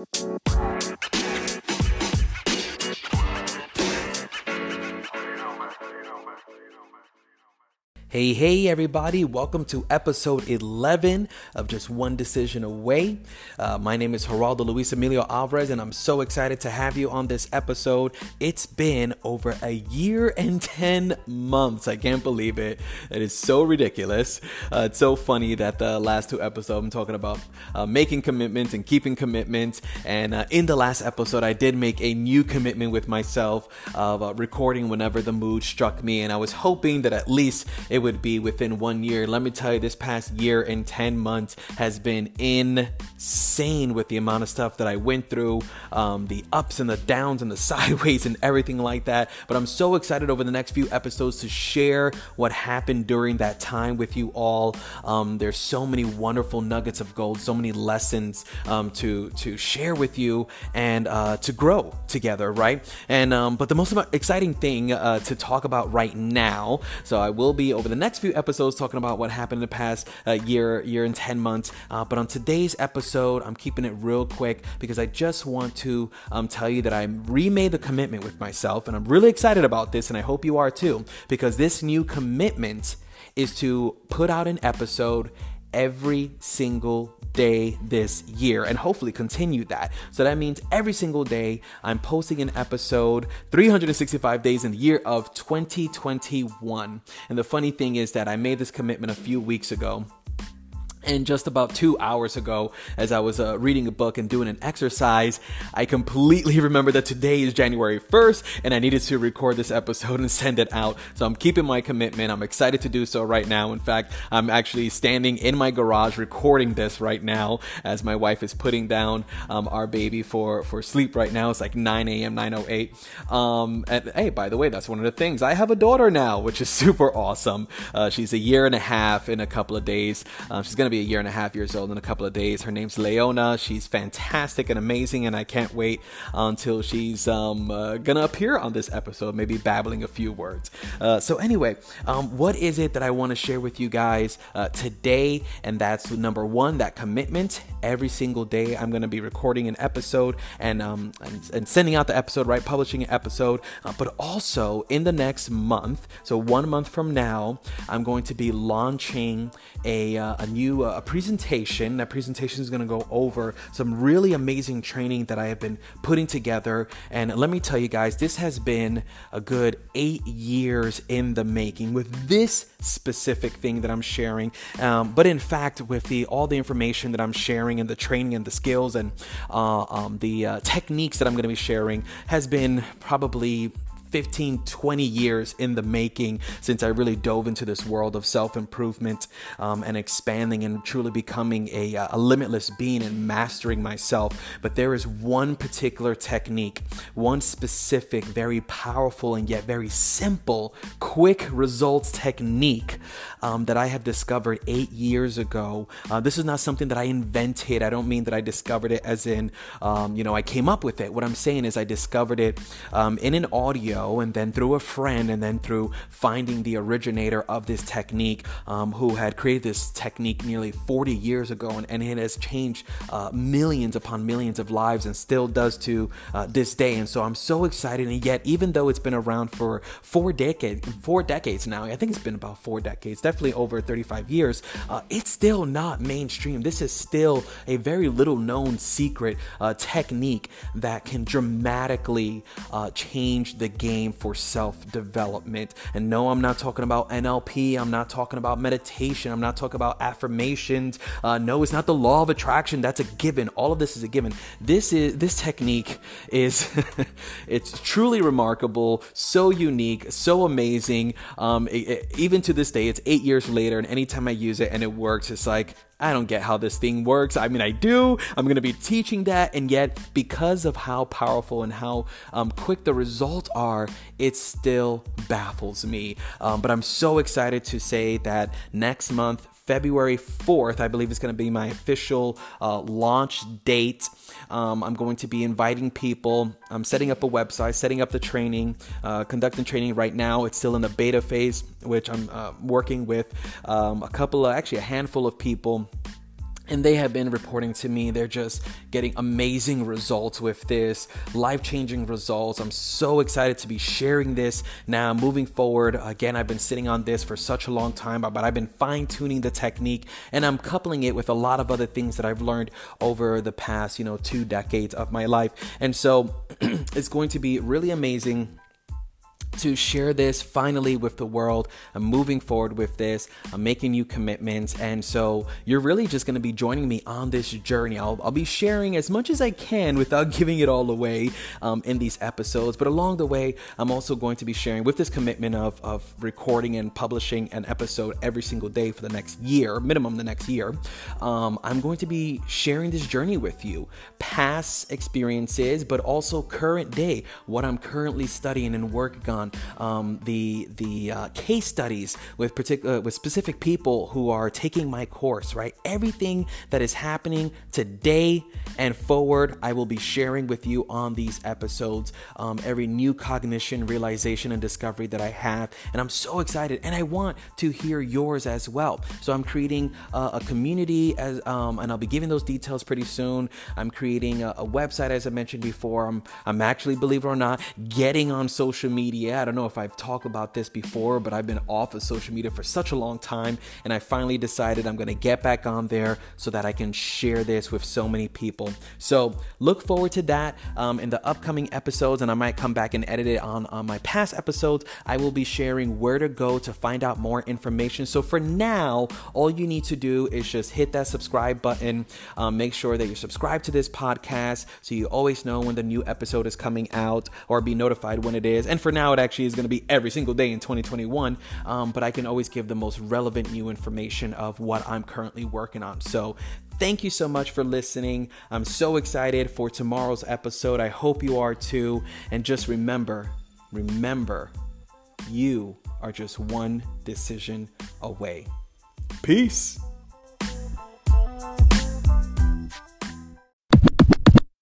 Música Hey, hey, everybody, welcome to episode 11 of Just One Decision Away. Uh, my name is Geraldo Luis Emilio Alvarez, and I'm so excited to have you on this episode. It's been over a year and 10 months. I can't believe it. It is so ridiculous. Uh, it's so funny that the last two episodes I'm talking about uh, making commitments and keeping commitments. And uh, in the last episode, I did make a new commitment with myself of uh, recording whenever the mood struck me, and I was hoping that at least it would be within one year. Let me tell you, this past year and 10 months has been insane with the amount of stuff that I went through, um, the ups and the downs and the sideways and everything like that. But I'm so excited over the next few episodes to share what happened during that time with you all. Um, there's so many wonderful nuggets of gold, so many lessons um, to to share with you and uh, to grow together, right? And um, but the most exciting thing uh, to talk about right now. So I will be over the next few episodes talking about what happened in the past uh, year, year and 10 months. Uh, but on today's episode, I'm keeping it real quick because I just want to um, tell you that I remade the commitment with myself. And I'm really excited about this, and I hope you are too, because this new commitment is to put out an episode every single day this year and hopefully continue that. So that means every single day I'm posting an episode 365 days in the year of 2021. And the funny thing is that I made this commitment a few weeks ago and just about two hours ago, as I was uh, reading a book and doing an exercise, I completely remembered that today is January 1st and I needed to record this episode and send it out. So I'm keeping my commitment. I'm excited to do so right now. In fact, I'm actually standing in my garage recording this right now as my wife is putting down um, our baby for, for sleep right now. It's like 9 a.m., 9.08. Um, and hey, by the way, that's one of the things. I have a daughter now, which is super awesome. Uh, she's a year and a half in a couple of days. Um, she's going to to be a year and a half years old in a couple of days. Her name's Leona. She's fantastic and amazing, and I can't wait until she's um, uh, gonna appear on this episode, maybe babbling a few words. Uh, so, anyway, um, what is it that I want to share with you guys uh, today? And that's number one, that commitment. Every single day, I'm gonna be recording an episode and um, and, and, sending out the episode, right? Publishing an episode, uh, but also in the next month, so one month from now, I'm going to be launching a, uh, a new a presentation. That presentation is going to go over some really amazing training that I have been putting together. And let me tell you guys, this has been a good eight years in the making with this specific thing that I'm sharing. Um, but in fact, with the all the information that I'm sharing and the training and the skills and uh, um, the uh, techniques that I'm going to be sharing has been probably 15, 20 years in the making since I really dove into this world of self improvement um, and expanding and truly becoming a, uh, a limitless being and mastering myself. But there is one particular technique, one specific, very powerful, and yet very simple, quick results technique um, that I have discovered eight years ago. Uh, this is not something that I invented. I don't mean that I discovered it as in, um, you know, I came up with it. What I'm saying is I discovered it um, in an audio and then through a friend, and then through finding the originator of this technique, um, who had created this technique nearly 40 years ago, and, and it has changed uh, millions upon millions of lives and still does to uh, this day. And so I'm so excited. And yet, even though it's been around for four decades, four decades now, I think it's been about four decades, definitely over 35 years, uh, it's still not mainstream. This is still a very little known secret uh, technique that can dramatically uh, change the game game for self development. And no, I'm not talking about NLP. I'm not talking about meditation. I'm not talking about affirmations. Uh, no, it's not the law of attraction. That's a given. All of this is a given. This is this technique is it's truly remarkable, so unique, so amazing. Um, it, it, even to this day, it's eight years later, and anytime I use it and it works, it's like I don't get how this thing works. I mean, I do. I'm going to be teaching that. And yet, because of how powerful and how um, quick the results are, it still baffles me. Um, but I'm so excited to say that next month, February 4th, I believe is going to be my official uh, launch date. Um, I'm going to be inviting people. I'm setting up a website, setting up the training, uh, conducting training right now. It's still in the beta phase, which I'm uh, working with um, a couple of, actually, a handful of people and they have been reporting to me they're just getting amazing results with this life-changing results. I'm so excited to be sharing this. Now moving forward again i've been sitting on this for such a long time but i've been fine-tuning the technique and i'm coupling it with a lot of other things that i've learned over the past you know two decades of my life. And so it's going to be really amazing to share this finally with the world. I'm moving forward with this. I'm making new commitments. And so you're really just going to be joining me on this journey. I'll, I'll, be sharing as much as I can without giving it all away um, in these episodes. But along the way, I'm also going to be sharing with this commitment of, of recording and publishing an episode every single day for the next year, minimum the next year. Um, I'm going to be sharing this journey with you, past experiences, but also current day, what I'm currently studying and working on um, the the uh, case studies with particular uh, with specific people who are taking my course. Right, everything that is happening today and forward, I will be sharing with you on these episodes. Um, every new cognition, realization, and discovery that I have, and I'm so excited, and I want to hear yours as well. So I'm creating uh, a community as, um, and I'll be giving those details pretty soon. I'm creating a, a website, as I mentioned before. I'm I'm actually, believe it or not, getting on social media yeah, I don't know if I've talked about this before, but I've been off of social media for such a long time, and I finally decided I'm gonna get back on there so that I can share this with so many people. So look forward to that um, in the upcoming episodes, and I might come back and edit it on, on my past episodes. I will be sharing where to go to find out more information. So for now, all you need to do is just hit that subscribe button. Um, make sure that you're subscribed to this podcast so you always know when the new episode is coming out or be notified when it is. And for now, it actually is going to be every single day in 2021, um, but I can always give the most relevant new information of what I'm currently working on. So Thank you so much for listening. I'm so excited for tomorrow's episode. I hope you are too. And just remember, remember, you are just one decision away. Peace.